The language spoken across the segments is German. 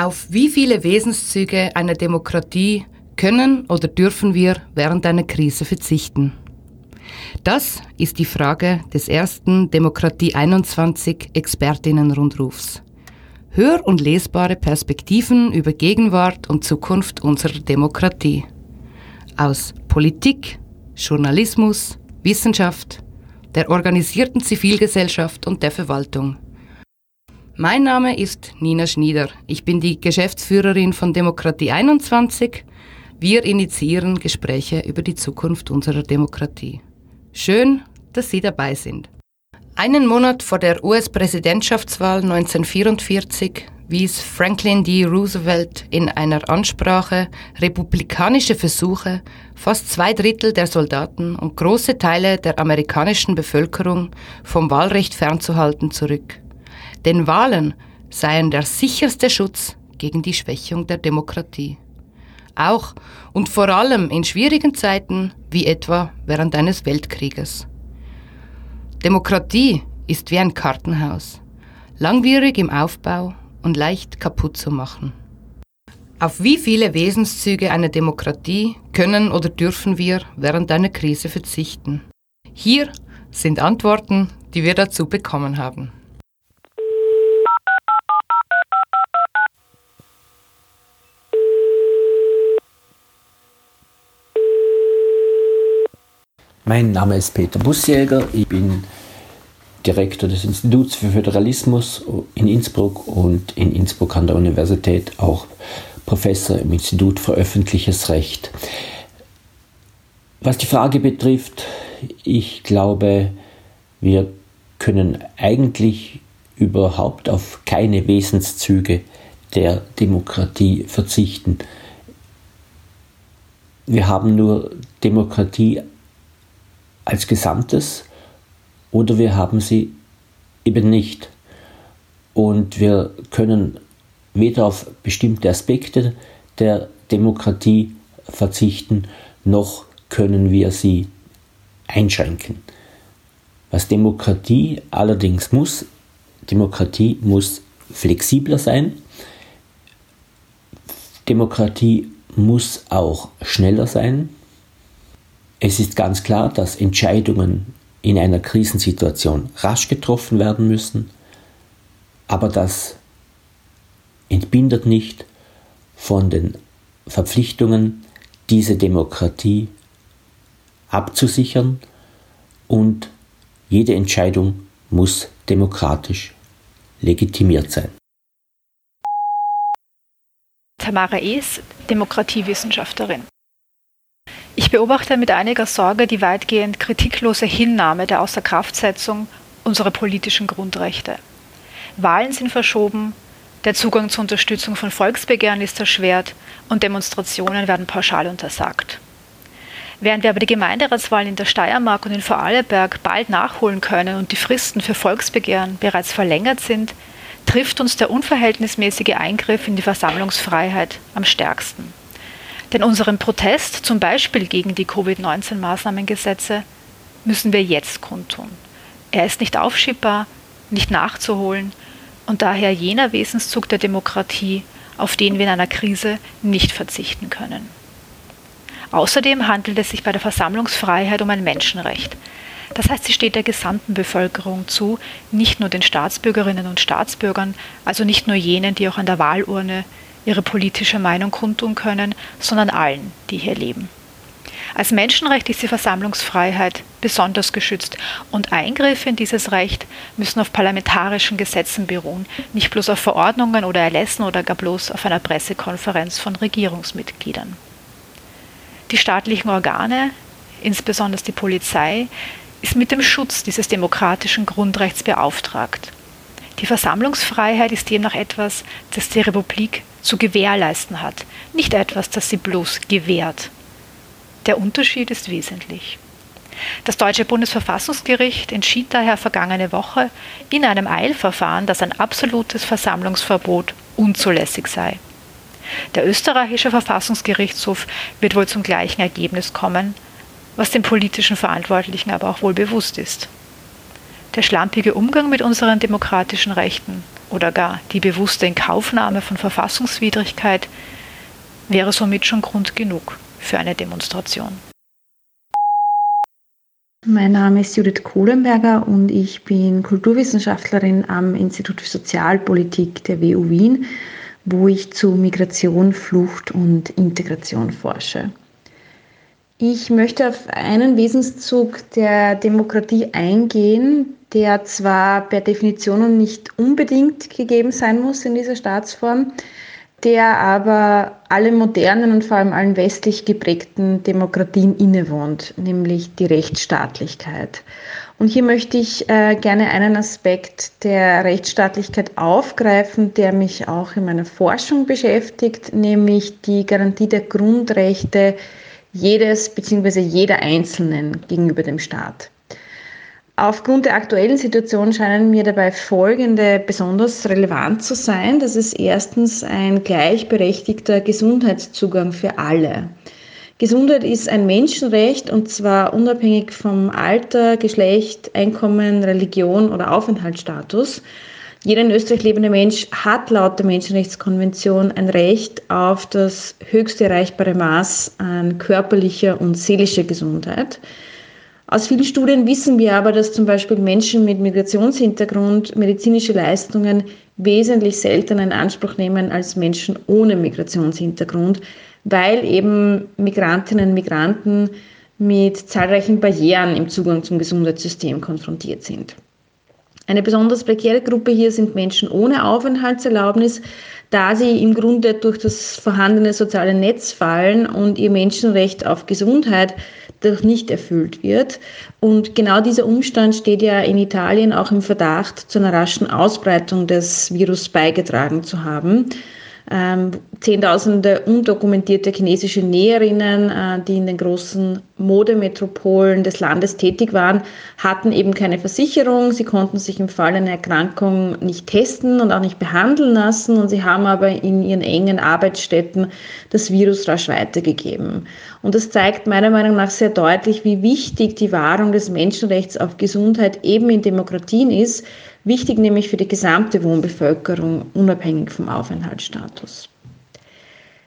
Auf wie viele Wesenszüge einer Demokratie können oder dürfen wir während einer Krise verzichten? Das ist die Frage des ersten Demokratie 21 Expertinnenrundrufs. Hör- und lesbare Perspektiven über Gegenwart und Zukunft unserer Demokratie. Aus Politik, Journalismus, Wissenschaft, der organisierten Zivilgesellschaft und der Verwaltung. Mein Name ist Nina Schnieder. Ich bin die Geschäftsführerin von Demokratie 21. Wir initiieren Gespräche über die Zukunft unserer Demokratie. Schön, dass Sie dabei sind. Einen Monat vor der US-Präsidentschaftswahl 1944 wies Franklin D. Roosevelt in einer Ansprache republikanische Versuche, fast zwei Drittel der Soldaten und große Teile der amerikanischen Bevölkerung vom Wahlrecht fernzuhalten, zurück. Denn Wahlen seien der sicherste Schutz gegen die Schwächung der Demokratie. Auch und vor allem in schwierigen Zeiten wie etwa während eines Weltkrieges. Demokratie ist wie ein Kartenhaus, langwierig im Aufbau und leicht kaputt zu machen. Auf wie viele Wesenszüge einer Demokratie können oder dürfen wir während einer Krise verzichten? Hier sind Antworten, die wir dazu bekommen haben. Mein Name ist Peter Busjäger, ich bin Direktor des Instituts für Föderalismus in Innsbruck und in Innsbruck an der Universität auch Professor im Institut für öffentliches Recht. Was die Frage betrifft, ich glaube, wir können eigentlich überhaupt auf keine Wesenszüge der Demokratie verzichten. Wir haben nur Demokratie als Gesamtes oder wir haben sie eben nicht. Und wir können weder auf bestimmte Aspekte der Demokratie verzichten, noch können wir sie einschränken. Was Demokratie allerdings muss, Demokratie muss flexibler sein, Demokratie muss auch schneller sein, es ist ganz klar, dass Entscheidungen in einer Krisensituation rasch getroffen werden müssen, aber das entbindet nicht von den Verpflichtungen, diese Demokratie abzusichern und jede Entscheidung muss demokratisch legitimiert sein. Tamara Ees, Demokratiewissenschaftlerin. Ich beobachte mit einiger Sorge die weitgehend kritiklose Hinnahme der Außerkraftsetzung unserer politischen Grundrechte. Wahlen sind verschoben, der Zugang zur Unterstützung von Volksbegehren ist erschwert und Demonstrationen werden pauschal untersagt. Während wir aber die Gemeinderatswahlen in der Steiermark und in Vorarlberg bald nachholen können und die Fristen für Volksbegehren bereits verlängert sind, trifft uns der unverhältnismäßige Eingriff in die Versammlungsfreiheit am stärksten. Denn unseren Protest, zum Beispiel gegen die Covid-19-Maßnahmengesetze, müssen wir jetzt kundtun. Er ist nicht aufschiebbar, nicht nachzuholen und daher jener Wesenszug der Demokratie, auf den wir in einer Krise nicht verzichten können. Außerdem handelt es sich bei der Versammlungsfreiheit um ein Menschenrecht. Das heißt, sie steht der gesamten Bevölkerung zu, nicht nur den Staatsbürgerinnen und Staatsbürgern, also nicht nur jenen, die auch an der Wahlurne ihre politische Meinung kundtun können, sondern allen, die hier leben. Als Menschenrecht ist die Versammlungsfreiheit besonders geschützt und Eingriffe in dieses Recht müssen auf parlamentarischen Gesetzen beruhen, nicht bloß auf Verordnungen oder Erlässen oder gar bloß auf einer Pressekonferenz von Regierungsmitgliedern. Die staatlichen Organe, insbesondere die Polizei, ist mit dem Schutz dieses demokratischen Grundrechts beauftragt. Die Versammlungsfreiheit ist demnach etwas, das die Republik zu gewährleisten hat, nicht etwas, das sie bloß gewährt. Der Unterschied ist wesentlich. Das deutsche Bundesverfassungsgericht entschied daher vergangene Woche in einem Eilverfahren, dass ein absolutes Versammlungsverbot unzulässig sei. Der österreichische Verfassungsgerichtshof wird wohl zum gleichen Ergebnis kommen, was den politischen Verantwortlichen aber auch wohl bewusst ist. Der schlampige Umgang mit unseren demokratischen Rechten oder gar die bewusste Inkaufnahme von Verfassungswidrigkeit wäre somit schon Grund genug für eine Demonstration. Mein Name ist Judith Kohlenberger und ich bin Kulturwissenschaftlerin am Institut für Sozialpolitik der WU Wien, wo ich zu Migration, Flucht und Integration forsche. Ich möchte auf einen Wesenszug der Demokratie eingehen, der zwar per Definition nicht unbedingt gegeben sein muss in dieser Staatsform, der aber allen modernen und vor allem allen westlich geprägten Demokratien innewohnt, nämlich die Rechtsstaatlichkeit. Und hier möchte ich äh, gerne einen Aspekt der Rechtsstaatlichkeit aufgreifen, der mich auch in meiner Forschung beschäftigt, nämlich die Garantie der Grundrechte jedes bzw. jeder Einzelnen gegenüber dem Staat. Aufgrund der aktuellen Situation scheinen mir dabei folgende besonders relevant zu sein. Das ist erstens ein gleichberechtigter Gesundheitszugang für alle. Gesundheit ist ein Menschenrecht und zwar unabhängig vom Alter, Geschlecht, Einkommen, Religion oder Aufenthaltsstatus. Jeder in Österreich lebende Mensch hat laut der Menschenrechtskonvention ein Recht auf das höchste erreichbare Maß an körperlicher und seelischer Gesundheit. Aus vielen Studien wissen wir aber, dass zum Beispiel Menschen mit Migrationshintergrund medizinische Leistungen wesentlich seltener in Anspruch nehmen als Menschen ohne Migrationshintergrund, weil eben Migrantinnen und Migranten mit zahlreichen Barrieren im Zugang zum Gesundheitssystem konfrontiert sind. Eine besonders prekäre Gruppe hier sind Menschen ohne Aufenthaltserlaubnis, da sie im Grunde durch das vorhandene soziale Netz fallen und ihr Menschenrecht auf Gesundheit dadurch nicht erfüllt wird. Und genau dieser Umstand steht ja in Italien auch im Verdacht, zu einer raschen Ausbreitung des Virus beigetragen zu haben. Ähm, Zehntausende undokumentierte chinesische Näherinnen, äh, die in den großen Modemetropolen des Landes tätig waren, hatten eben keine Versicherung. Sie konnten sich im Fall einer Erkrankung nicht testen und auch nicht behandeln lassen. Und sie haben aber in ihren engen Arbeitsstätten das Virus rasch weitergegeben. Und das zeigt meiner Meinung nach sehr deutlich, wie wichtig die Wahrung des Menschenrechts auf Gesundheit eben in Demokratien ist, wichtig nämlich für die gesamte Wohnbevölkerung, unabhängig vom Aufenthaltsstatus.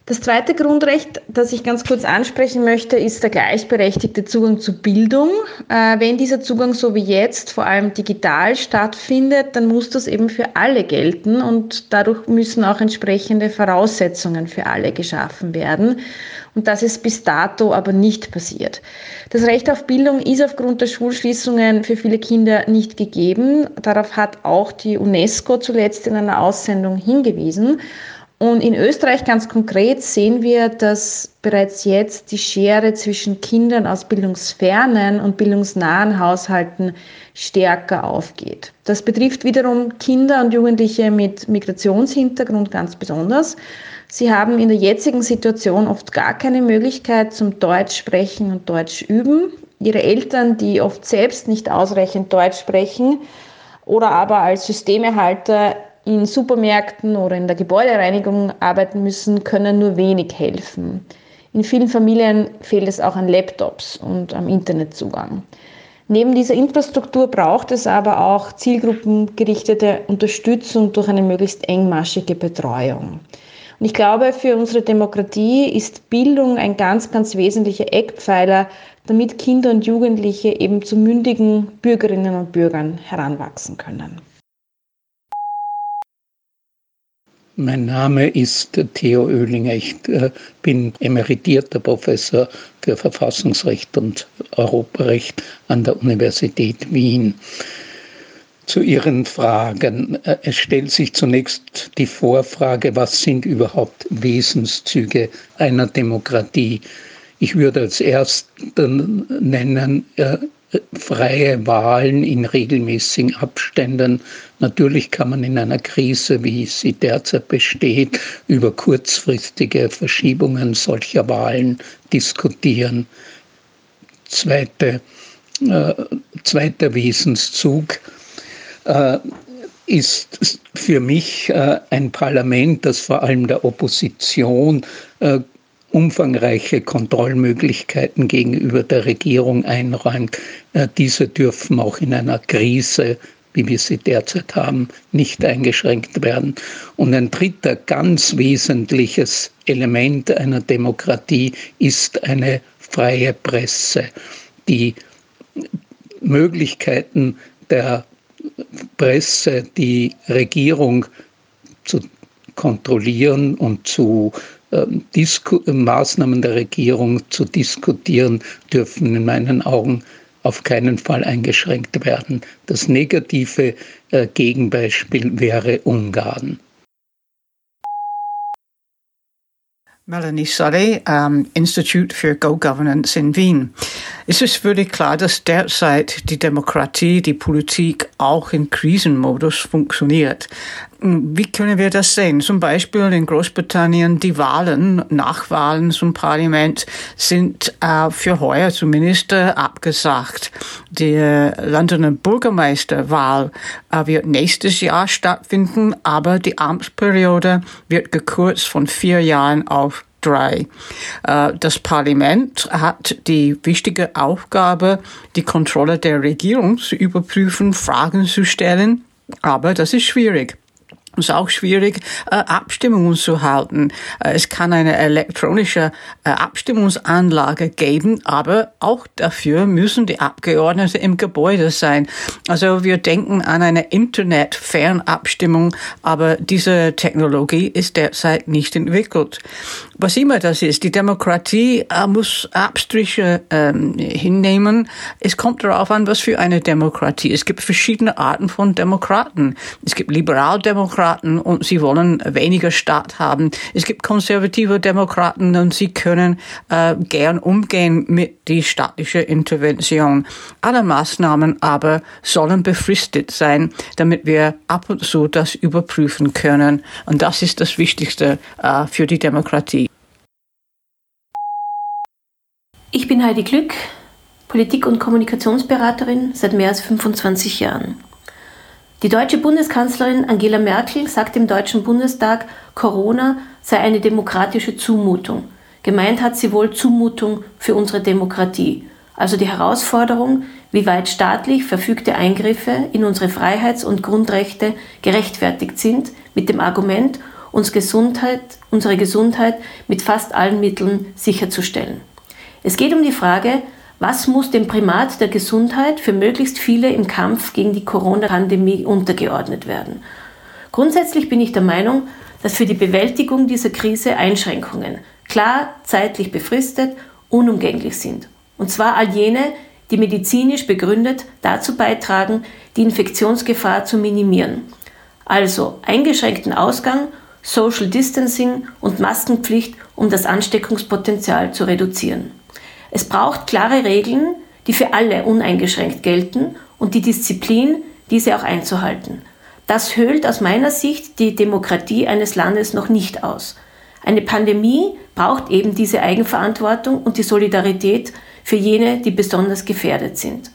Das zweite Grundrecht, das ich ganz kurz ansprechen möchte, ist der gleichberechtigte Zugang zu Bildung. Äh, wenn dieser Zugang so wie jetzt vor allem digital stattfindet, dann muss das eben für alle gelten und dadurch müssen auch entsprechende Voraussetzungen für alle geschaffen werden. Und das ist bis dato aber nicht passiert. Das Recht auf Bildung ist aufgrund der Schulschließungen für viele Kinder nicht gegeben. Darauf hat auch die UNESCO zuletzt in einer Aussendung hingewiesen. Und in Österreich ganz konkret sehen wir, dass bereits jetzt die Schere zwischen Kindern aus bildungsfernen und bildungsnahen Haushalten stärker aufgeht. Das betrifft wiederum Kinder und Jugendliche mit Migrationshintergrund ganz besonders. Sie haben in der jetzigen Situation oft gar keine Möglichkeit zum Deutsch sprechen und Deutsch üben. Ihre Eltern, die oft selbst nicht ausreichend Deutsch sprechen oder aber als Systemerhalter in Supermärkten oder in der Gebäudereinigung arbeiten müssen, können nur wenig helfen. In vielen Familien fehlt es auch an Laptops und am Internetzugang. Neben dieser Infrastruktur braucht es aber auch zielgruppengerichtete Unterstützung durch eine möglichst engmaschige Betreuung. Und ich glaube, für unsere Demokratie ist Bildung ein ganz, ganz wesentlicher Eckpfeiler, damit Kinder und Jugendliche eben zu mündigen Bürgerinnen und Bürgern heranwachsen können. Mein Name ist Theo Oehlinger. Ich äh, bin emeritierter Professor für Verfassungsrecht und Europarecht an der Universität Wien. Zu Ihren Fragen. Äh, es stellt sich zunächst die Vorfrage, was sind überhaupt Wesenszüge einer Demokratie? Ich würde als ersten nennen äh, freie Wahlen in regelmäßigen Abständen. Natürlich kann man in einer Krise, wie sie derzeit besteht, über kurzfristige Verschiebungen solcher Wahlen diskutieren. Zweite, äh, zweiter Wesenszug äh, ist für mich äh, ein Parlament, das vor allem der Opposition äh, umfangreiche Kontrollmöglichkeiten gegenüber der Regierung einräumt. Äh, diese dürfen auch in einer Krise wie wir sie derzeit haben, nicht eingeschränkt werden. Und ein dritter ganz wesentliches Element einer Demokratie ist eine freie Presse. Die Möglichkeiten der Presse, die Regierung zu kontrollieren und zu ähm, Maßnahmen der Regierung zu diskutieren, dürfen in meinen Augen auf keinen Fall eingeschränkt werden. Das negative äh, Gegenbeispiel wäre Ungarn. Melanie Sully, um, Institute for Go Governance in Wien. Es ist völlig klar, dass derzeit die Demokratie, die Politik auch in Krisenmodus funktioniert. Wie können wir das sehen? Zum Beispiel in Großbritannien die Wahlen, Nachwahlen zum Parlament sind äh, für heuer zumindest äh, abgesagt. Die Londoner Bürgermeisterwahl äh, wird nächstes Jahr stattfinden, aber die Amtsperiode wird gekürzt von vier Jahren auf drei. Äh, das Parlament hat die wichtige Aufgabe, die Kontrolle der Regierung zu überprüfen, Fragen zu stellen, aber das ist schwierig. Es ist auch schwierig, äh, Abstimmungen zu halten. Äh, es kann eine elektronische äh, Abstimmungsanlage geben, aber auch dafür müssen die Abgeordneten im Gebäude sein. Also wir denken an eine Internet-Fernabstimmung, aber diese Technologie ist derzeit nicht entwickelt. Was immer das ist, die Demokratie muss Abstriche ähm, hinnehmen. Es kommt darauf an, was für eine Demokratie. Es gibt verschiedene Arten von Demokraten. Es gibt Liberaldemokraten, Demokraten und sie wollen weniger Staat haben. Es gibt konservative Demokraten und sie können äh, gern umgehen mit die staatliche Intervention. Alle Maßnahmen aber sollen befristet sein, damit wir ab und zu das überprüfen können. Und das ist das Wichtigste äh, für die Demokratie. Ich bin Heidi Glück, Politik- und Kommunikationsberaterin seit mehr als 25 Jahren. Die deutsche Bundeskanzlerin Angela Merkel sagt im Deutschen Bundestag, Corona sei eine demokratische Zumutung. Gemeint hat sie wohl Zumutung für unsere Demokratie, also die Herausforderung, wie weit staatlich verfügte Eingriffe in unsere Freiheits- und Grundrechte gerechtfertigt sind, mit dem Argument, uns Gesundheit, unsere Gesundheit mit fast allen Mitteln sicherzustellen. Es geht um die Frage, was muss dem Primat der Gesundheit für möglichst viele im Kampf gegen die Corona-Pandemie untergeordnet werden? Grundsätzlich bin ich der Meinung, dass für die Bewältigung dieser Krise Einschränkungen, klar zeitlich befristet, unumgänglich sind. Und zwar all jene, die medizinisch begründet dazu beitragen, die Infektionsgefahr zu minimieren. Also eingeschränkten Ausgang, Social Distancing und Maskenpflicht, um das Ansteckungspotenzial zu reduzieren. Es braucht klare Regeln, die für alle uneingeschränkt gelten und die Disziplin, diese auch einzuhalten. Das höhlt aus meiner Sicht die Demokratie eines Landes noch nicht aus. Eine Pandemie braucht eben diese Eigenverantwortung und die Solidarität für jene, die besonders gefährdet sind.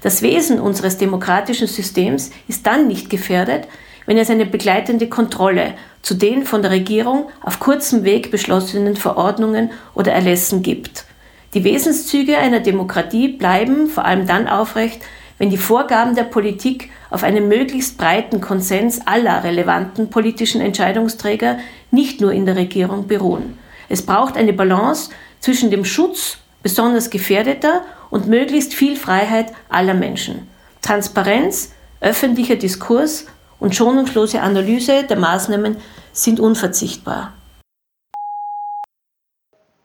Das Wesen unseres demokratischen Systems ist dann nicht gefährdet, wenn es eine begleitende Kontrolle zu den von der Regierung auf kurzem Weg beschlossenen Verordnungen oder Erlässen gibt. Die Wesenszüge einer Demokratie bleiben vor allem dann aufrecht, wenn die Vorgaben der Politik auf einem möglichst breiten Konsens aller relevanten politischen Entscheidungsträger nicht nur in der Regierung beruhen. Es braucht eine Balance zwischen dem Schutz besonders gefährdeter und möglichst viel Freiheit aller Menschen. Transparenz, öffentlicher Diskurs und schonungslose Analyse der Maßnahmen sind unverzichtbar.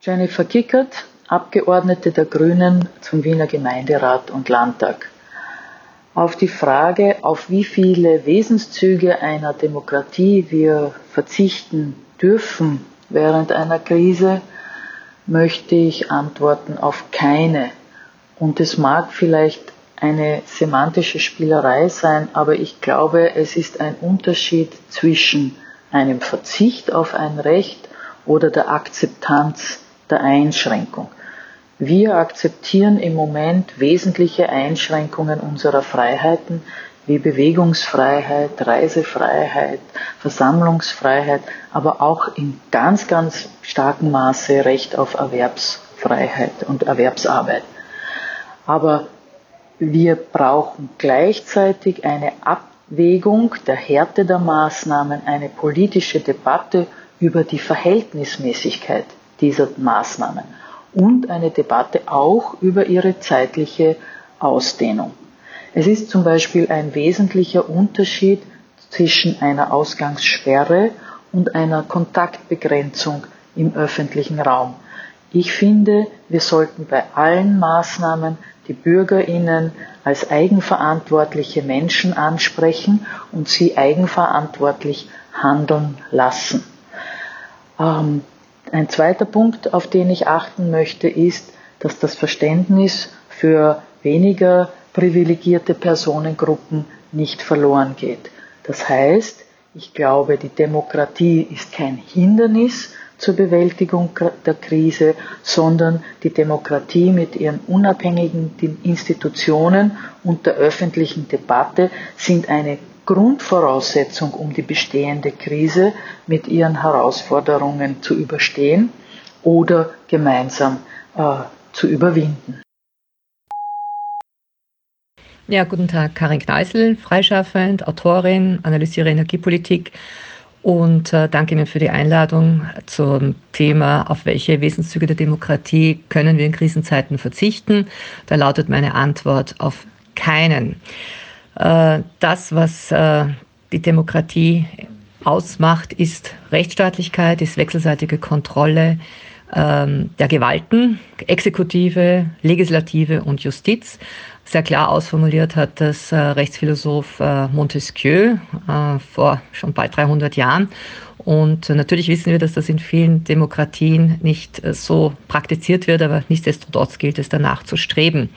Jennifer Kickert, Abgeordnete der Grünen zum Wiener Gemeinderat und Landtag. Auf die Frage, auf wie viele Wesenszüge einer Demokratie wir verzichten dürfen während einer Krise, möchte ich antworten auf keine. Und es mag vielleicht eine semantische Spielerei sein, aber ich glaube, es ist ein Unterschied zwischen einem Verzicht auf ein Recht oder der Akzeptanz der Einschränkung. Wir akzeptieren im Moment wesentliche Einschränkungen unserer Freiheiten wie Bewegungsfreiheit, Reisefreiheit, Versammlungsfreiheit, aber auch in ganz, ganz starkem Maße Recht auf Erwerbsfreiheit und Erwerbsarbeit. Aber wir brauchen gleichzeitig eine Abwägung der Härte der Maßnahmen, eine politische Debatte über die Verhältnismäßigkeit dieser Maßnahmen und eine Debatte auch über ihre zeitliche Ausdehnung. Es ist zum Beispiel ein wesentlicher Unterschied zwischen einer Ausgangssperre und einer Kontaktbegrenzung im öffentlichen Raum. Ich finde, wir sollten bei allen Maßnahmen die Bürgerinnen als eigenverantwortliche Menschen ansprechen und sie eigenverantwortlich handeln lassen. Ähm, ein zweiter Punkt, auf den ich achten möchte, ist, dass das Verständnis für weniger privilegierte Personengruppen nicht verloren geht. Das heißt, ich glaube, die Demokratie ist kein Hindernis zur Bewältigung der Krise, sondern die Demokratie mit ihren unabhängigen Institutionen und der öffentlichen Debatte sind eine Grundvoraussetzung, um die bestehende Krise mit ihren Herausforderungen zu überstehen oder gemeinsam äh, zu überwinden. Ja, guten Tag, Karin Kneisel, freischaffend, Autorin, analysiere Energiepolitik und äh, danke Ihnen für die Einladung zum Thema, auf welche Wesenszüge der Demokratie können wir in Krisenzeiten verzichten. Da lautet meine Antwort auf keinen. Äh, das, was äh, die Demokratie ausmacht, ist Rechtsstaatlichkeit, ist wechselseitige Kontrolle ähm, der Gewalten, Exekutive, Legislative und Justiz sehr klar ausformuliert hat das äh, Rechtsphilosoph Montesquieu vor schon bald 300 Jahren. Und natürlich wissen wir, dass das in vielen Demokratien nicht so praktiziert wird, aber nichtsdestotrotz gilt es danach zu streben.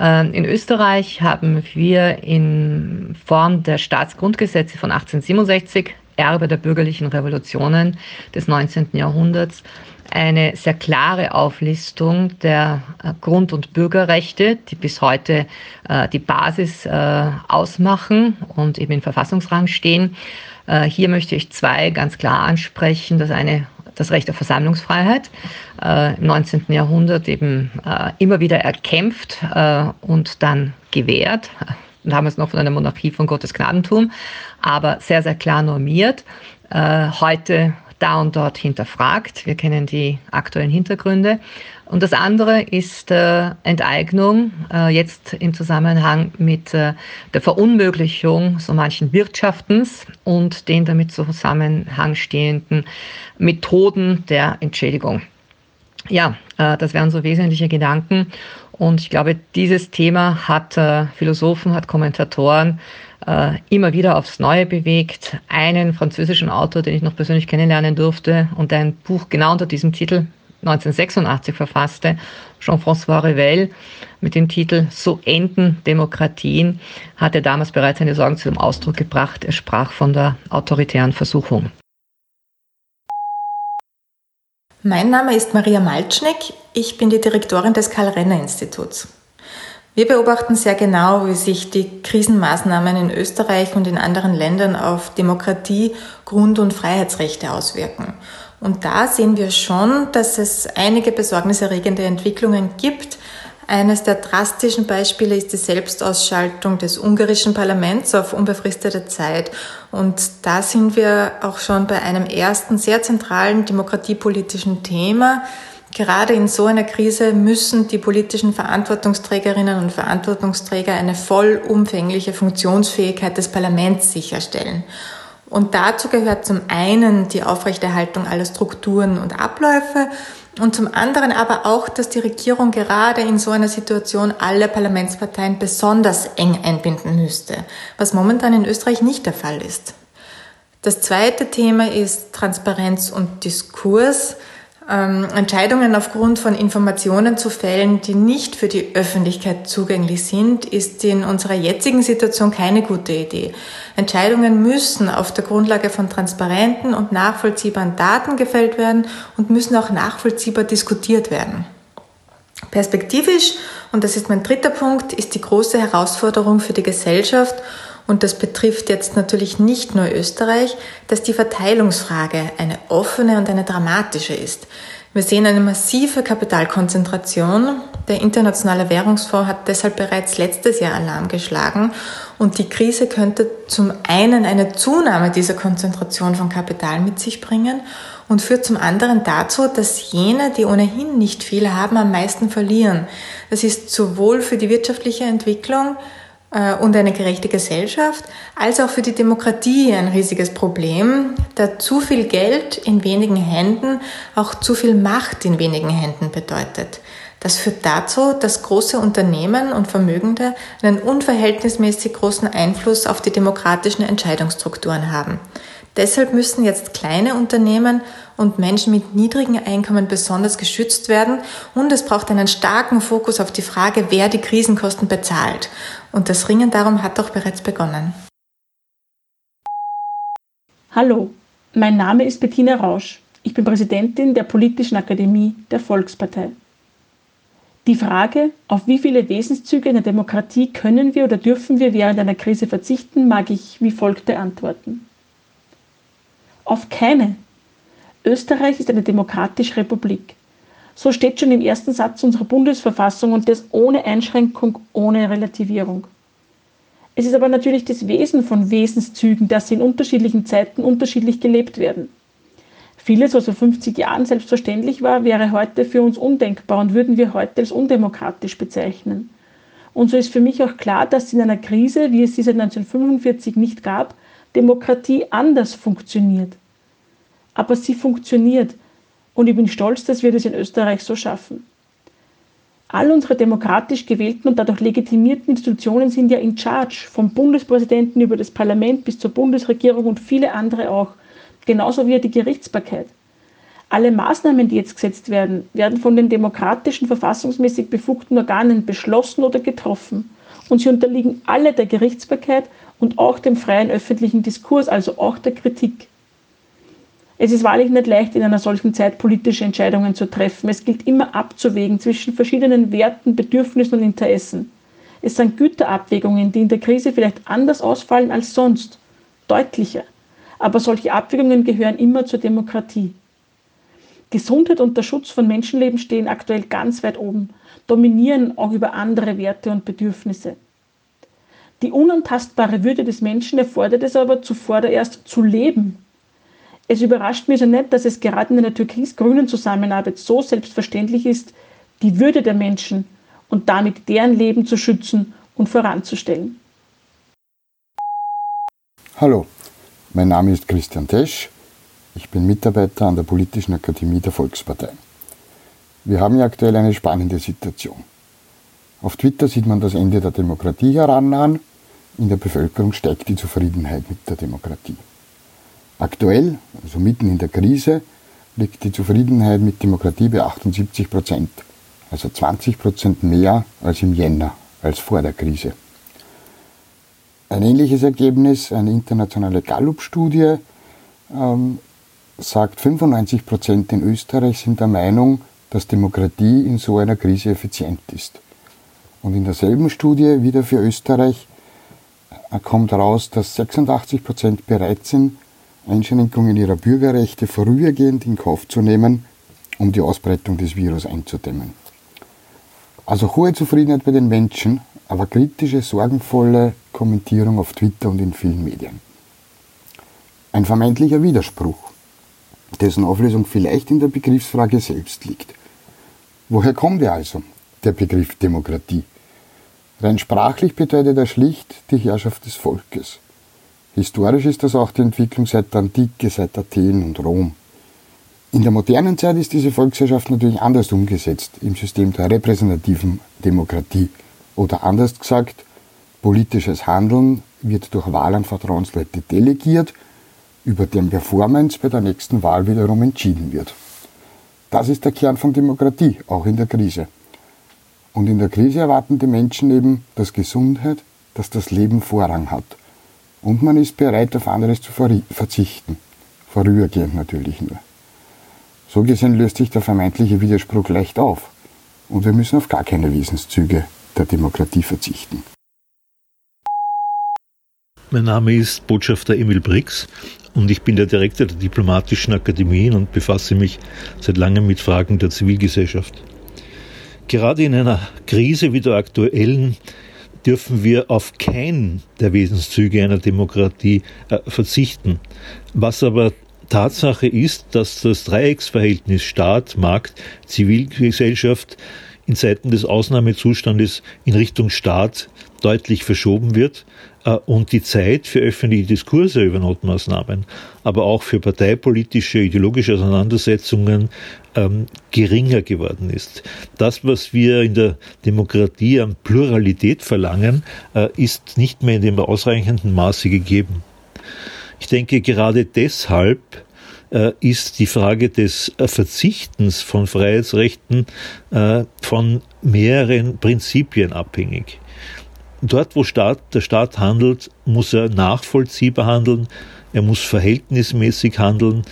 Ähm, in Österreich haben wir in Form der Staatsgrundgesetze von 1867, Erbe der bürgerlichen Revolutionen des 19. Jahrhunderts, eine sehr klare Auflistung der äh, Grund- und Bürgerrechte, die bis heute äh, die Basis äh, ausmachen und eben in Verfassungsrang stehen. Äh, hier möchte ich zwei ganz klar ansprechen. Das eine das Recht auf Versammlungsfreiheit, äh, im 19. Jahrhundert eben äh, immer wieder erkämpft und dann gewährt. Damals noch von einer Monarchie von Gottes Gnadentum, aber sehr, sehr klar normiert. heute da und dort hinterfragt. Wir kennen die aktuellen Hintergründe. Und das andere ist äh, Enteignung, äh, jetzt im Zusammenhang mit äh, der Verunmöglichung so manchen Wirtschaftens und den damit zusammenhangstehenden Methoden der Entschädigung. Ja, äh, das wären so wesentliche Gedanken. Und ich glaube, dieses Thema hat äh, Philosophen, hat Kommentatoren äh, immer wieder aufs Neue bewegt. Einen französischen Autor, den ich noch persönlich kennenlernen durfte und ein Buch genau unter diesem Titel 1986 verfasste, Jean-François Revel, mit dem Titel So enden Demokratien, hatte damals bereits seine Sorgen zu dem Ausdruck gebracht. Er sprach von der autoritären Versuchung. Mein Name ist Maria Malcznik. Ich bin die Direktorin des Karl-Renner-Instituts. Wir beobachten sehr genau, wie sich die Krisenmaßnahmen in Österreich und in anderen Ländern auf Demokratie, Grund- und Freiheitsrechte auswirken. Und da sehen wir schon, dass es einige besorgniserregende Entwicklungen gibt. Eines der drastischen Beispiele ist die Selbstausschaltung des ungarischen Parlaments auf unbefristete Zeit. Und da sind wir auch schon bei einem ersten sehr zentralen demokratiepolitischen Thema, Gerade in so einer Krise müssen die politischen Verantwortungsträgerinnen und Verantwortungsträger eine vollumfängliche Funktionsfähigkeit des Parlaments sicherstellen. Und dazu gehört zum einen die Aufrechterhaltung aller Strukturen und Abläufe und zum anderen aber auch, dass die Regierung gerade in so einer Situation alle Parlamentsparteien besonders eng einbinden müsste, was momentan in Österreich nicht der Fall ist. Das zweite Thema ist Transparenz und Diskurs ähm, Entscheidungen aufgrund von Informationen zu fällen, die nicht für die Öffentlichkeit zugänglich sind, ist in unserer jetzigen Situation keine gute Idee. Entscheidungen müssen auf der Grundlage von transparenten und nachvollziehbaren Daten gefällt werden und müssen auch nachvollziehbar diskutiert werden. Perspektivisch, und das ist mein dritter Punkt, ist die große Herausforderung für die Gesellschaft und das betrifft jetzt natürlich nicht nur Österreich, dass die Verteilungsfrage eine offene und eine dramatische ist. Wir sehen eine massive Kapitalkonzentration. Der Internationale Währungsfonds hat deshalb bereits letztes Jahr Alarm geschlagen und die Krise könnte zum einen eine Zunahme dieser Konzentration von Kapital mit sich bringen und führt zum anderen dazu, dass jene, die ohnehin nicht viel haben, am meisten verlieren. Das ist sowohl für die wirtschaftliche Entwicklung und eine gerechte Gesellschaft, als auch für die Demokratie ein riesiges Problem, da zu viel Geld in wenigen Händen auch zu viel Macht in wenigen Händen bedeutet. Das führt dazu, dass große Unternehmen und Vermögende einen unverhältnismäßig großen Einfluss auf die demokratischen Entscheidungsstrukturen haben. Deshalb müssen jetzt kleine Unternehmen und Menschen mit niedrigen Einkommen besonders geschützt werden und es braucht einen starken Fokus auf die Frage, wer die Krisenkosten bezahlt. Und das Ringen darum hat auch bereits begonnen. Hallo, mein Name ist Bettina Rausch. Ich bin Präsidentin der Politischen Akademie der Volkspartei. Die Frage, auf wie viele Wesenszüge in der Demokratie können wir oder dürfen wir während einer Krise verzichten, mag ich wie folgt antworten. Auf keine. Österreich ist eine demokratische Republik. So steht schon im ersten Satz unserer Bundesverfassung und das ohne Einschränkung, ohne Relativierung. Es ist aber natürlich das Wesen von Wesenszügen, dass sie in unterschiedlichen Zeiten unterschiedlich gelebt werden. Vieles, was vor 50 Jahren selbstverständlich war, wäre heute für uns undenkbar und würden wir heute als undemokratisch bezeichnen. Und so ist für mich auch klar, dass in einer Krise, wie es sie seit 1945 nicht gab, Demokratie anders funktioniert aber sie funktioniert. Und ich bin stolz, dass wir das in Österreich so schaffen. All unsere demokratisch gewählten und dadurch legitimierten Institutionen sind ja in charge, vom Bundespräsidenten über das Parlament bis zur Bundesregierung und viele andere auch, genauso wie die Gerichtsbarkeit. Alle Maßnahmen, die jetzt gesetzt werden, werden von den demokratischen, verfassungsmäßig befugten Organen beschlossen oder getroffen. Und sie unterliegen alle der Gerichtsbarkeit und auch dem freien öffentlichen Diskurs, also auch der Kritik. Es ist wahrlich nicht leicht, in einer solchen Zeit politische Entscheidungen zu treffen. Es gilt immer abzuwägen zwischen verschiedenen Werten, Bedürfnissen und Interessen. Es sind Güterabwägungen, die in der Krise vielleicht anders ausfallen als sonst, deutlicher. Aber solche Abwägungen gehören immer zur Demokratie. Gesundheit und der Schutz von Menschenleben stehen aktuell ganz weit oben, dominieren auch über andere Werte und Bedürfnisse. Die unantastbare Würde des Menschen erfordert es aber zuvor erst zu leben es überrascht mich so nicht, dass es gerade in einer türkis-grünen Zusammenarbeit so selbstverständlich ist, die Würde der Menschen und damit deren Leben zu schützen und voranzustellen. Hallo, mein Name ist Christian Tesch. Ich bin Mitarbeiter an der Politischen Akademie der Volkspartei. Wir haben ja aktuell eine spannende Situation. Auf Twitter sieht man das Ende der Demokratie herannahen. In der Bevölkerung steigt die Zufriedenheit mit der Demokratie. Aktuell, also mitten in der Krise, liegt die Zufriedenheit mit Demokratie bei 78 Prozent, also 20 Prozent mehr als im Jänner, als vor der Krise. Ein ähnliches Ergebnis, eine internationale Gallup-Studie, ähm, sagt 95 Prozent in Österreich sind der Meinung, dass Demokratie in so einer Krise effizient ist. Und in derselben Studie, wieder für Österreich, äh, kommt heraus, dass 86 Prozent bereit sind, Einschränkungen ihrer Bürgerrechte vorübergehend in Kauf zu nehmen, um die Ausbreitung des Virus einzudämmen. Also hohe Zufriedenheit bei den Menschen, aber kritische, sorgenvolle Kommentierung auf Twitter und in vielen Medien. Ein vermeintlicher Widerspruch, dessen Auflösung vielleicht in der Begriffsfrage selbst liegt. Woher kommt er also, der Begriff Demokratie? Rein sprachlich bedeutet er schlicht die Herrschaft des Volkes. Historisch ist das auch die Entwicklung seit der Antike, seit Athen und Rom. In der modernen Zeit ist diese Volksherrschaft natürlich anders umgesetzt im System der repräsentativen Demokratie. Oder anders gesagt, politisches Handeln wird durch Wahl an Vertrauensleute delegiert, über deren Performance bei der nächsten Wahl wiederum entschieden wird. Das ist der Kern von Demokratie, auch in der Krise. Und in der Krise erwarten die Menschen eben, dass Gesundheit, dass das Leben Vorrang hat. Und man ist bereit, auf anderes zu verzichten. Vorübergehend natürlich nur. So gesehen löst sich der vermeintliche Widerspruch leicht auf. Und wir müssen auf gar keine Wesenszüge der Demokratie verzichten. Mein Name ist Botschafter Emil Brix und ich bin der Direktor der Diplomatischen Akademien und befasse mich seit langem mit Fragen der Zivilgesellschaft. Gerade in einer Krise wie der aktuellen dürfen wir auf keinen der Wesenszüge einer Demokratie äh, verzichten. Was aber Tatsache ist, dass das Dreiecksverhältnis Staat, Markt, Zivilgesellschaft in Zeiten des Ausnahmezustandes in Richtung Staat deutlich verschoben wird äh, und die Zeit für öffentliche Diskurse über Notmaßnahmen, aber auch für parteipolitische, ideologische Auseinandersetzungen ähm, geringer geworden ist. Das, was wir in der Demokratie an Pluralität verlangen, äh, ist nicht mehr in dem ausreichenden Maße gegeben. Ich denke, gerade deshalb äh, ist die Frage des äh, Verzichtens von Freiheitsrechten äh, von mehreren Prinzipien abhängig. Dort, wo Staat, der Staat handelt, muss er nachvollziehbar handeln, er muss verhältnismäßig handeln,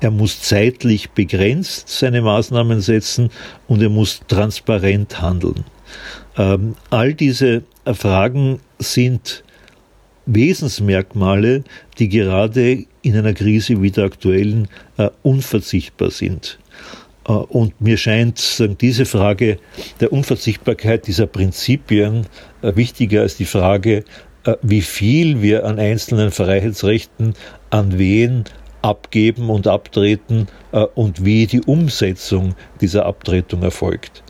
er muss zeitlich begrenzt seine Maßnahmen setzen und er muss transparent handeln. Ähm, all diese Fragen sind Wesensmerkmale, die gerade in einer Krise wie der aktuellen äh, unverzichtbar sind. Äh, und mir scheint diese Frage der Unverzichtbarkeit dieser Prinzipien äh, wichtiger als die Frage, äh, wie viel wir an einzelnen Freiheitsrechten an wen abgeben und abtreten und wie die Umsetzung dieser Abtretung erfolgt.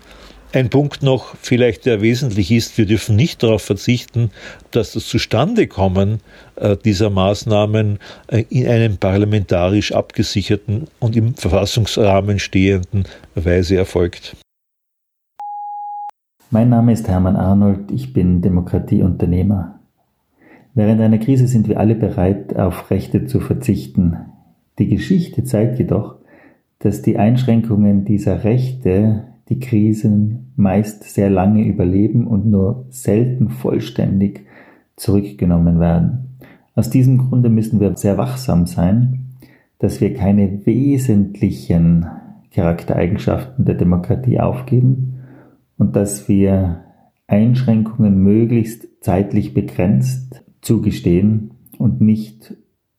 Ein Punkt noch, vielleicht der wesentlich ist, wir dürfen nicht darauf verzichten, dass das Zustandekommen äh, dieser Maßnahmen äh, in einem parlamentarisch abgesicherten und im Verfassungsrahmen stehenden Weise erfolgt. Mein Name ist Hermann Arnold, ich bin Demokratieunternehmer. Während einer Krise sind wir alle bereit, auf Rechte zu verzichten. Die Geschichte zeigt jedoch, dass die Einschränkungen dieser Rechte die Krisen meist sehr lange überleben und nur selten vollständig zurückgenommen werden. Aus diesem Grunde müssen wir sehr wachsam sein, dass wir keine wesentlichen Charaktereigenschaften der Demokratie aufgeben und dass wir Einschränkungen möglichst zeitlich begrenzt zugestehen und nicht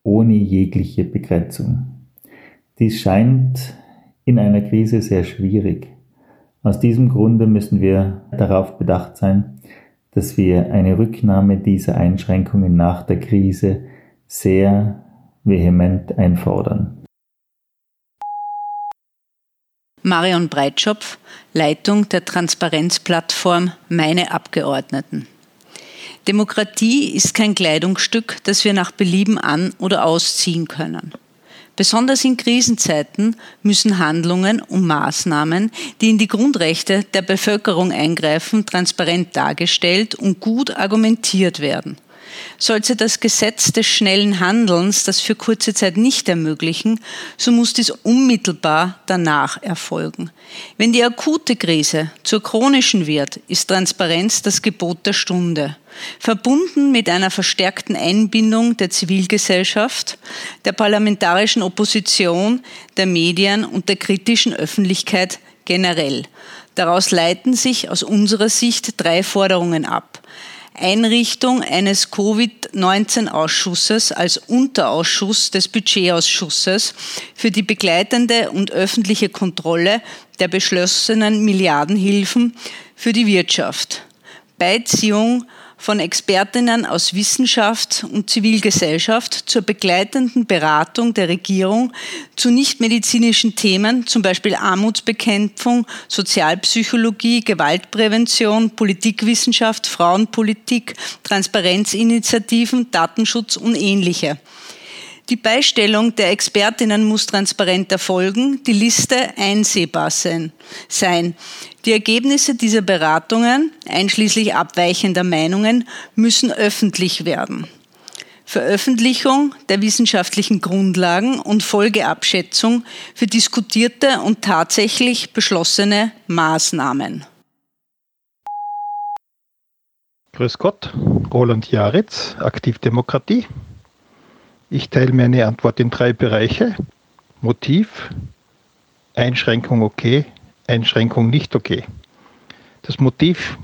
ohne jegliche Begrenzung. Dies scheint in einer Krise sehr schwierig. Aus diesem Grunde müssen wir darauf bedacht sein, dass wir eine Rücknahme dieser Einschränkungen nach der Krise sehr vehement einfordern. Marion Breitschopf, Leitung der Transparenzplattform Meine Abgeordneten. Demokratie ist kein Kleidungsstück, das wir nach Belieben an oder ausziehen können. Besonders in Krisenzeiten müssen Handlungen und Maßnahmen, die in die Grundrechte der Bevölkerung eingreifen, transparent dargestellt und gut argumentiert werden. Sollte das Gesetz des schnellen Handelns das für kurze Zeit nicht ermöglichen, so muss dies unmittelbar danach erfolgen. Wenn die akute Krise zur chronischen wird, ist Transparenz das Gebot der Stunde. Verbunden mit einer verstärkten Einbindung der Zivilgesellschaft, der parlamentarischen Opposition, der Medien und der kritischen Öffentlichkeit generell. Daraus leiten sich aus unserer Sicht drei Forderungen ab. Einrichtung eines Covid-19-Ausschusses als Unterausschuss des Budgetausschusses für die begleitende und öffentliche Kontrolle der beschlossenen Milliardenhilfen für die Wirtschaft. Beiziehung von Expertinnen aus Wissenschaft und Zivilgesellschaft zur begleitenden Beratung der Regierung zu nichtmedizinischen Themen, zum Beispiel Armutsbekämpfung, Sozialpsychologie, Gewaltprävention, Politikwissenschaft, Frauenpolitik, Transparenzinitiativen, Datenschutz und ähnliche. Die Beistellung der Expertinnen muss transparent erfolgen, die Liste einsehbar sein. Die Ergebnisse dieser Beratungen, einschließlich abweichender Meinungen, müssen öffentlich werden. Veröffentlichung der wissenschaftlichen Grundlagen und Folgeabschätzung für diskutierte und tatsächlich beschlossene Maßnahmen. Grüß Gott, Roland Jaritz, Aktivdemokratie. Ich teile meine Antwort in drei Bereiche. Motiv, Einschränkung okay, Einschränkung nicht okay. Das Motiv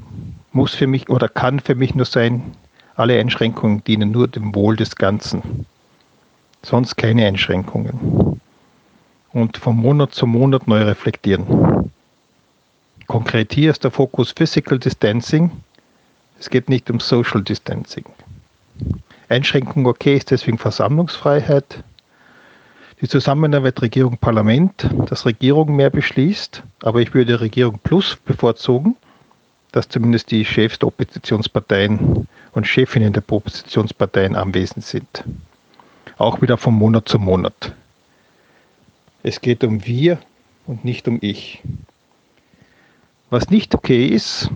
muss für mich oder kann für mich nur sein, Alle Einschränkungen dienen nur dem Wohl des Ganzen. Sonst keine Einschränkungen. Und von Monat zu Monat neu reflektieren. Konkret hier ist der Fokus Physical Distancing. Es geht nicht um Social Distancing. Einschränkung okay ist deswegen Versammlungsfreiheit. Die Zusammenarbeit Regierung-Parlament, dass Regierung mehr beschließt, aber ich würde Regierung Plus bevorzugen, dass zumindest die Chefs der Oppositionsparteien und Chefinnen der Oppositionsparteien anwesend sind. Auch wieder von Monat zu Monat. Es geht um wir und nicht um ich. Was nicht okay ist,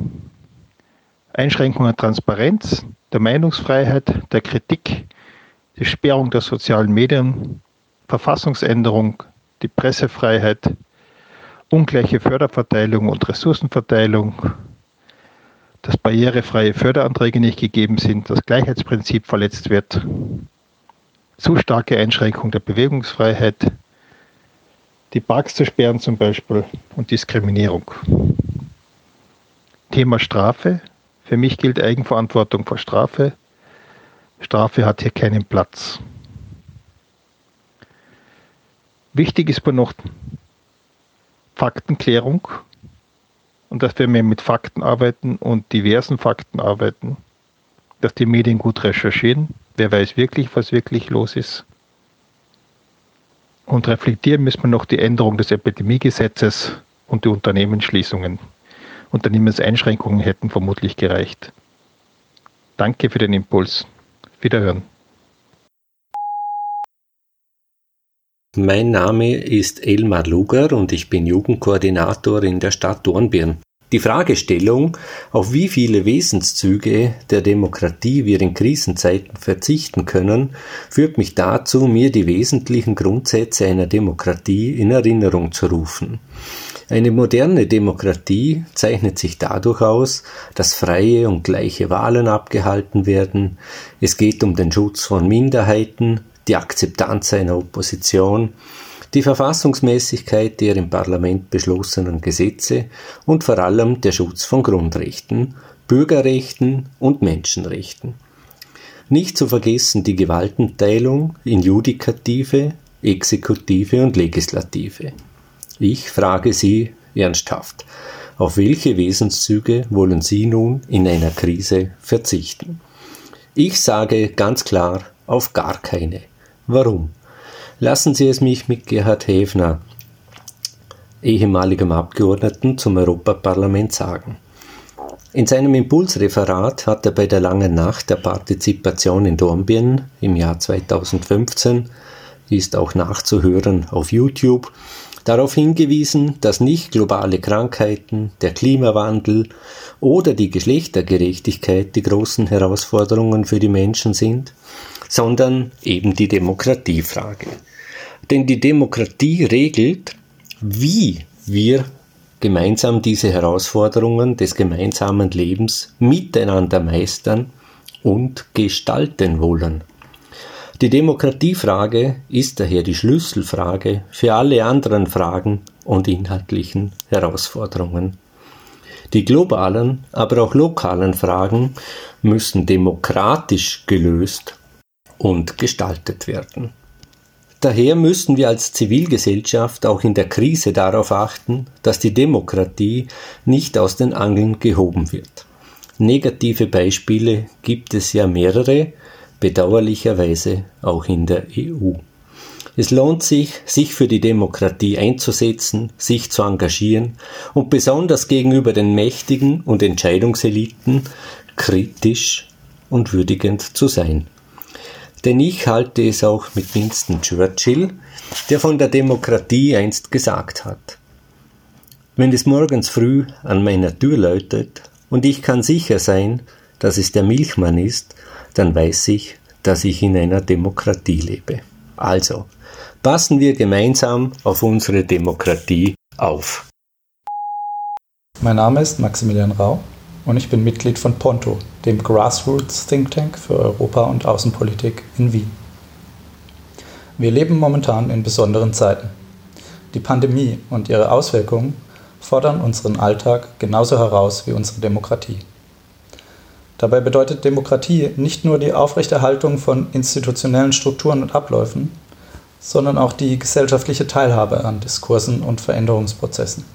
Einschränkungen Transparenz, der Meinungsfreiheit, der Kritik, die Sperrung der sozialen Medien, Verfassungsänderung, die Pressefreiheit, ungleiche Förderverteilung und Ressourcenverteilung, dass barrierefreie Förderanträge nicht gegeben sind, das Gleichheitsprinzip verletzt wird, zu starke Einschränkung der Bewegungsfreiheit, die Parks zu sperren zum Beispiel und Diskriminierung. Thema Strafe. Für mich gilt Eigenverantwortung vor Strafe. Strafe hat hier keinen Platz. Wichtig ist aber noch Faktenklärung und dass wir mehr mit Fakten arbeiten und diversen Fakten arbeiten, dass die Medien gut recherchieren, wer weiß wirklich, was wirklich los ist. Und reflektieren müssen wir noch die Änderung des Epidemiegesetzes und die Unternehmensschließungen. Unternehmenseinschränkungen hätten vermutlich gereicht. Danke für den Impuls. Wiederhören. Mein Name ist Elmar Luger und ich bin Jugendkoordinator in der Stadt Dornbirn. Die Fragestellung, auf wie viele Wesenszüge der Demokratie wir in Krisenzeiten verzichten können, führt mich dazu, mir die wesentlichen Grundsätze einer Demokratie in Erinnerung zu rufen. Eine moderne Demokratie zeichnet sich dadurch aus, dass freie und gleiche Wahlen abgehalten werden, es geht um den Schutz von Minderheiten, die Akzeptanz einer Opposition, die Verfassungsmäßigkeit der im Parlament beschlossenen Gesetze und vor allem der Schutz von Grundrechten, Bürgerrechten und Menschenrechten. Nicht zu vergessen die Gewaltenteilung in Judikative, Exekutive und Legislative. Ich frage Sie ernsthaft, auf welche Wesenszüge wollen Sie nun in einer Krise verzichten? Ich sage ganz klar, auf gar keine. Warum? Lassen Sie es mich mit Gerhard Häfner, ehemaligem Abgeordneten zum Europaparlament sagen. In seinem Impulsreferat hat er bei der langen Nacht der Partizipation in Dornbirn im Jahr 2015, ist auch nachzuhören auf YouTube, darauf hingewiesen, dass nicht globale Krankheiten, der Klimawandel oder die Geschlechtergerechtigkeit die großen Herausforderungen für die Menschen sind, sondern eben die Demokratiefrage. Denn die Demokratie regelt, wie wir gemeinsam diese Herausforderungen des gemeinsamen Lebens miteinander meistern und gestalten wollen. Die Demokratiefrage ist daher die Schlüsselfrage für alle anderen Fragen und inhaltlichen Herausforderungen. Die globalen, aber auch lokalen Fragen müssen demokratisch gelöst und gestaltet werden. Daher müssen wir als Zivilgesellschaft auch in der Krise darauf achten, dass die Demokratie nicht aus den Angeln gehoben wird. Negative Beispiele gibt es ja mehrere, bedauerlicherweise auch in der EU. Es lohnt sich, sich für die Demokratie einzusetzen, sich zu engagieren und besonders gegenüber den Mächtigen und Entscheidungseliten kritisch und würdigend zu sein. Denn ich halte es auch mit Winston Churchill, der von der Demokratie einst gesagt hat. Wenn es morgens früh an meiner Tür läutet und ich kann sicher sein, dass es der Milchmann ist, dann weiß ich, dass ich in einer Demokratie lebe. Also, passen wir gemeinsam auf unsere Demokratie auf. Mein Name ist Maximilian Rau und ich bin Mitglied von Ponto, dem Grassroots Think Tank für Europa- und Außenpolitik in Wien. Wir leben momentan in besonderen Zeiten. Die Pandemie und ihre Auswirkungen fordern unseren Alltag genauso heraus wie unsere Demokratie. Dabei bedeutet Demokratie nicht nur die Aufrechterhaltung von institutionellen Strukturen und Abläufen, sondern auch die gesellschaftliche Teilhabe an Diskursen und Veränderungsprozessen.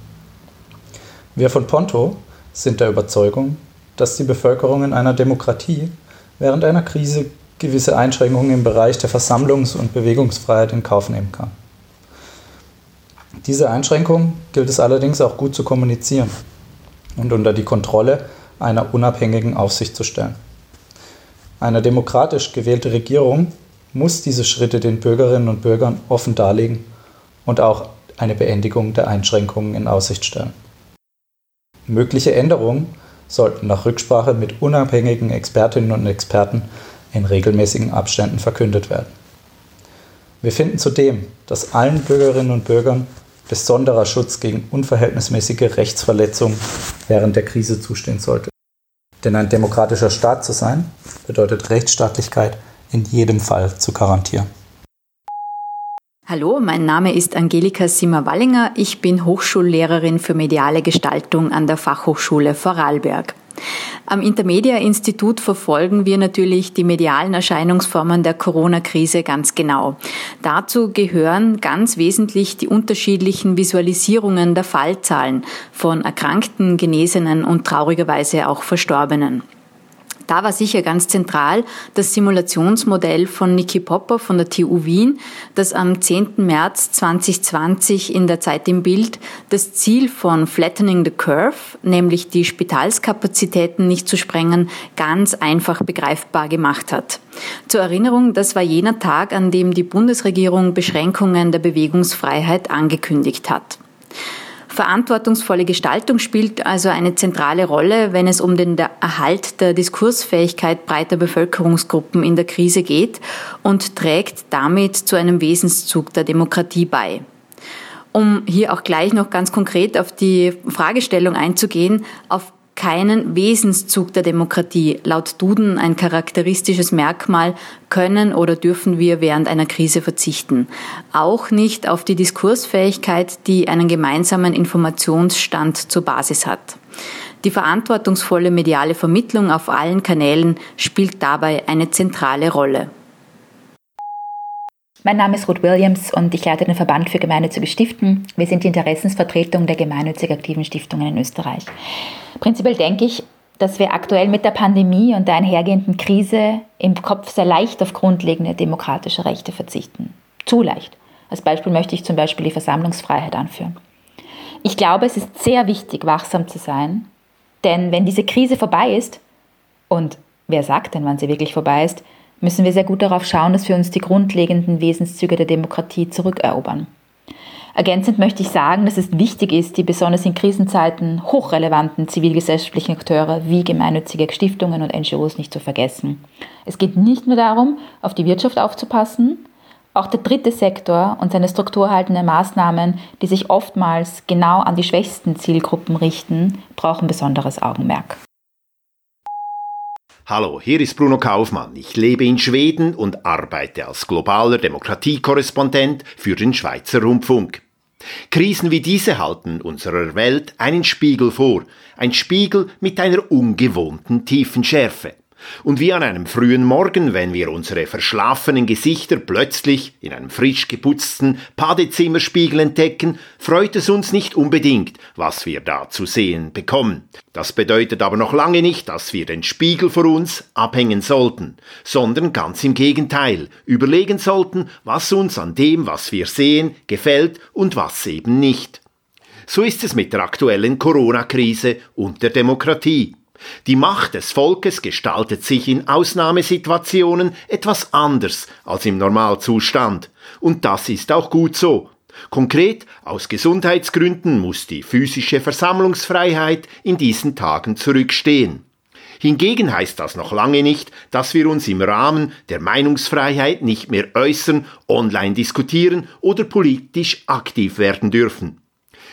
Wir von Ponto sind der Überzeugung, dass die Bevölkerung in einer Demokratie während einer Krise gewisse Einschränkungen im Bereich der Versammlungs- und Bewegungsfreiheit in Kauf nehmen kann. Diese Einschränkungen gilt es allerdings auch gut zu kommunizieren und unter die Kontrolle einer unabhängigen Aufsicht zu stellen. Eine demokratisch gewählte Regierung muss diese Schritte den Bürgerinnen und Bürgern offen darlegen und auch eine Beendigung der Einschränkungen in Aussicht stellen. Mögliche Änderungen sollten nach Rücksprache mit unabhängigen Expertinnen und Experten in regelmäßigen Abständen verkündet werden. Wir finden zudem, dass allen Bürgerinnen und Bürgern besonderer Schutz gegen unverhältnismäßige Rechtsverletzungen während der Krise zustehen sollte. Denn ein demokratischer Staat zu sein, bedeutet Rechtsstaatlichkeit in jedem Fall zu garantieren. Hallo, mein Name ist Angelika Simmer-Wallinger. Ich bin Hochschullehrerin für mediale Gestaltung an der Fachhochschule Vorarlberg. Am Intermedia-Institut verfolgen wir natürlich die medialen Erscheinungsformen der Corona-Krise ganz genau. Dazu gehören ganz wesentlich die unterschiedlichen Visualisierungen der Fallzahlen von Erkrankten, Genesenen und traurigerweise auch Verstorbenen. Da war sicher ganz zentral das Simulationsmodell von Niki Popper von der TU Wien, das am 10. März 2020 in der Zeit im Bild das Ziel von Flattening the Curve, nämlich die Spitalskapazitäten nicht zu sprengen, ganz einfach begreifbar gemacht hat. Zur Erinnerung, das war jener Tag, an dem die Bundesregierung Beschränkungen der Bewegungsfreiheit angekündigt hat. Verantwortungsvolle Gestaltung spielt also eine zentrale Rolle, wenn es um den Erhalt der Diskursfähigkeit breiter Bevölkerungsgruppen in der Krise geht und trägt damit zu einem Wesenszug der Demokratie bei. Um hier auch gleich noch ganz konkret auf die Fragestellung einzugehen, auf keinen Wesenszug der Demokratie. Laut Duden ein charakteristisches Merkmal können oder dürfen wir während einer Krise verzichten. Auch nicht auf die Diskursfähigkeit, die einen gemeinsamen Informationsstand zur Basis hat. Die verantwortungsvolle mediale Vermittlung auf allen Kanälen spielt dabei eine zentrale Rolle. Mein Name ist Ruth Williams und ich leite den Verband für gemeinnützige Stiften. Wir sind die Interessensvertretung der gemeinnützig aktiven Stiftungen in Österreich. Prinzipiell denke ich, dass wir aktuell mit der Pandemie und der einhergehenden Krise im Kopf sehr leicht auf grundlegende demokratische Rechte verzichten. Zu leicht. Als Beispiel möchte ich zum Beispiel die Versammlungsfreiheit anführen. Ich glaube, es ist sehr wichtig, wachsam zu sein, denn wenn diese Krise vorbei ist, und wer sagt denn, wann sie wirklich vorbei ist, müssen wir sehr gut darauf schauen, dass wir uns die grundlegenden Wesenszüge der Demokratie zurückerobern. Ergänzend möchte ich sagen, dass es wichtig ist, die besonders in Krisenzeiten hochrelevanten zivilgesellschaftlichen Akteure wie gemeinnützige Stiftungen und NGOs nicht zu vergessen. Es geht nicht nur darum, auf die Wirtschaft aufzupassen, auch der dritte Sektor und seine strukturhaltenden Maßnahmen, die sich oftmals genau an die schwächsten Zielgruppen richten, brauchen besonderes Augenmerk. Hallo, hier ist Bruno Kaufmann. Ich lebe in Schweden und arbeite als globaler Demokratiekorrespondent für den Schweizer Rundfunk. Krisen wie diese halten unserer Welt einen Spiegel vor, ein Spiegel mit einer ungewohnten tiefen Schärfe. Und wie an einem frühen Morgen, wenn wir unsere verschlafenen Gesichter plötzlich in einem frisch geputzten Badezimmerspiegel entdecken, freut es uns nicht unbedingt, was wir da zu sehen bekommen. Das bedeutet aber noch lange nicht, dass wir den Spiegel vor uns abhängen sollten, sondern ganz im Gegenteil, überlegen sollten, was uns an dem, was wir sehen, gefällt und was eben nicht. So ist es mit der aktuellen Corona-Krise und der Demokratie. Die Macht des Volkes gestaltet sich in Ausnahmesituationen etwas anders als im Normalzustand. Und das ist auch gut so. Konkret, aus Gesundheitsgründen muss die physische Versammlungsfreiheit in diesen Tagen zurückstehen. Hingegen heißt das noch lange nicht, dass wir uns im Rahmen der Meinungsfreiheit nicht mehr äußern, online diskutieren oder politisch aktiv werden dürfen.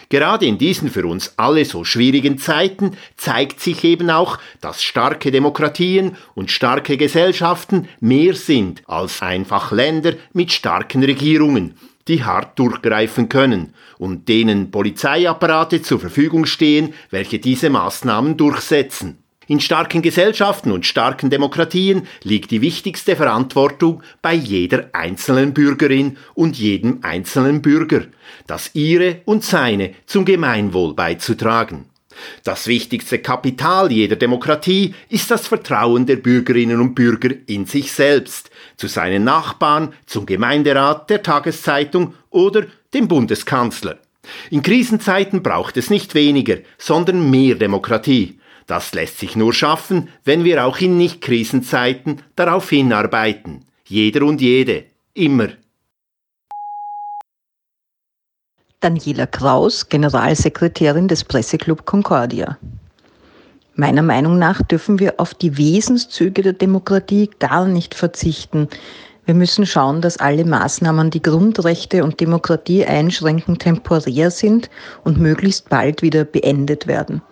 Gerade in diesen für uns alle so schwierigen Zeiten zeigt sich eben auch, dass starke Demokratien und starke Gesellschaften mehr sind als einfach Länder mit starken Regierungen, die hart durchgreifen können und denen Polizeiapparate zur Verfügung stehen, welche diese Maßnahmen durchsetzen. In starken Gesellschaften und starken Demokratien liegt die wichtigste Verantwortung bei jeder einzelnen Bürgerin und jedem einzelnen Bürger, das ihre und seine zum Gemeinwohl beizutragen. Das wichtigste Kapital jeder Demokratie ist das Vertrauen der Bürgerinnen und Bürger in sich selbst, zu seinen Nachbarn, zum Gemeinderat, der Tageszeitung oder dem Bundeskanzler. In Krisenzeiten braucht es nicht weniger, sondern mehr Demokratie. Das lässt sich nur schaffen, wenn wir auch in Nicht-Krisenzeiten darauf hinarbeiten. Jeder und jede. Immer. Daniela Kraus, Generalsekretärin des Presseclub Concordia. Meiner Meinung nach dürfen wir auf die Wesenszüge der Demokratie gar nicht verzichten. Wir müssen schauen, dass alle Maßnahmen, die Grundrechte und Demokratie einschränken, temporär sind und möglichst bald wieder beendet werden.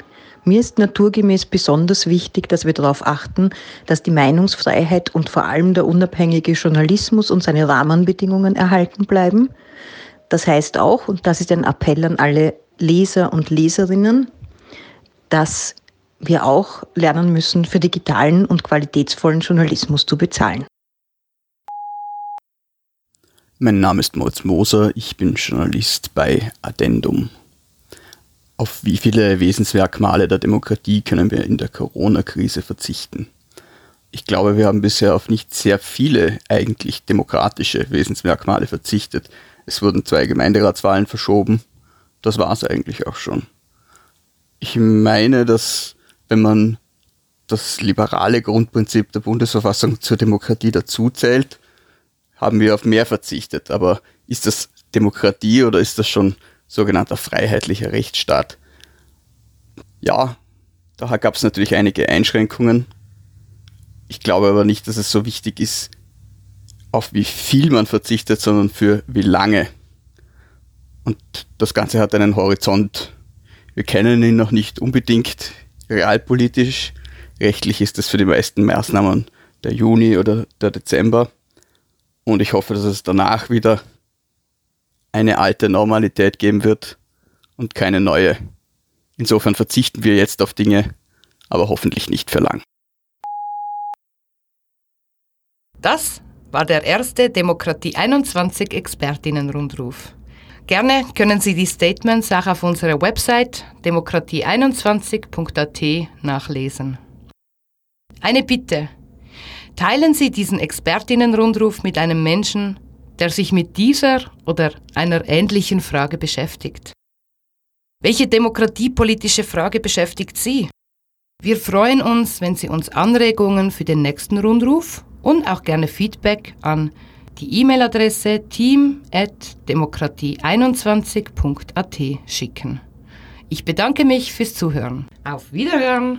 Mir ist naturgemäß besonders wichtig, dass wir darauf achten, dass die Meinungsfreiheit und vor allem der unabhängige Journalismus und seine Rahmenbedingungen erhalten bleiben das heißt auch, und das ist ein Appell an alle Leser und Leserinnen, dass wir auch lernen müssen, für digitalen und qualitätsvollen Journalismus zu bezahlen. Mein Name ist Moritz Moser, ich bin Journalist bei Addendum. Auf wie viele Wesensmerkmale der Demokratie können wir in der Corona-Krise verzichten? Ich glaube, wir haben bisher auf nicht sehr viele eigentlich demokratische Wesensmerkmale verzichtet. Es wurden zwei Gemeinderatswahlen verschoben. Das war es eigentlich auch schon. Ich meine, dass wenn man das liberale Grundprinzip der Bundesverfassung zur Demokratie dazuzählt, haben wir auf mehr verzichtet. Aber ist das Demokratie oder ist das schon sogenannter freiheitlicher Rechtsstaat? Ja, da gab es natürlich einige Einschränkungen. Ich glaube aber nicht, dass es so wichtig ist, auf wie viel man verzichtet, sondern für wie lange. Und das Ganze hat einen Horizont. Wir kennen ihn noch nicht unbedingt realpolitisch. Rechtlich ist es für die meisten Maßnahmen der Juni oder der Dezember. Und ich hoffe, dass es danach wieder eine alte Normalität geben wird und keine neue. Insofern verzichten wir jetzt auf Dinge, aber hoffentlich nicht für lang. Das war der erste Demokratie 21 Expertinnen-Rundruf. Gerne können Sie die Statements auch auf unserer Website demokratie21.at nachlesen. Eine Bitte. Teilen Sie diesen Expertinnen-Rundruf mit einem Menschen, der sich mit dieser oder einer ähnlichen Frage beschäftigt. Welche demokratiepolitische Frage beschäftigt Sie? Wir freuen uns, wenn Sie uns Anregungen für den nächsten Rundruf und auch gerne Feedback an die E-Mail-Adresse team.demokratie21.at schicken. Ich bedanke mich fürs Zuhören. Auf Wiederhören!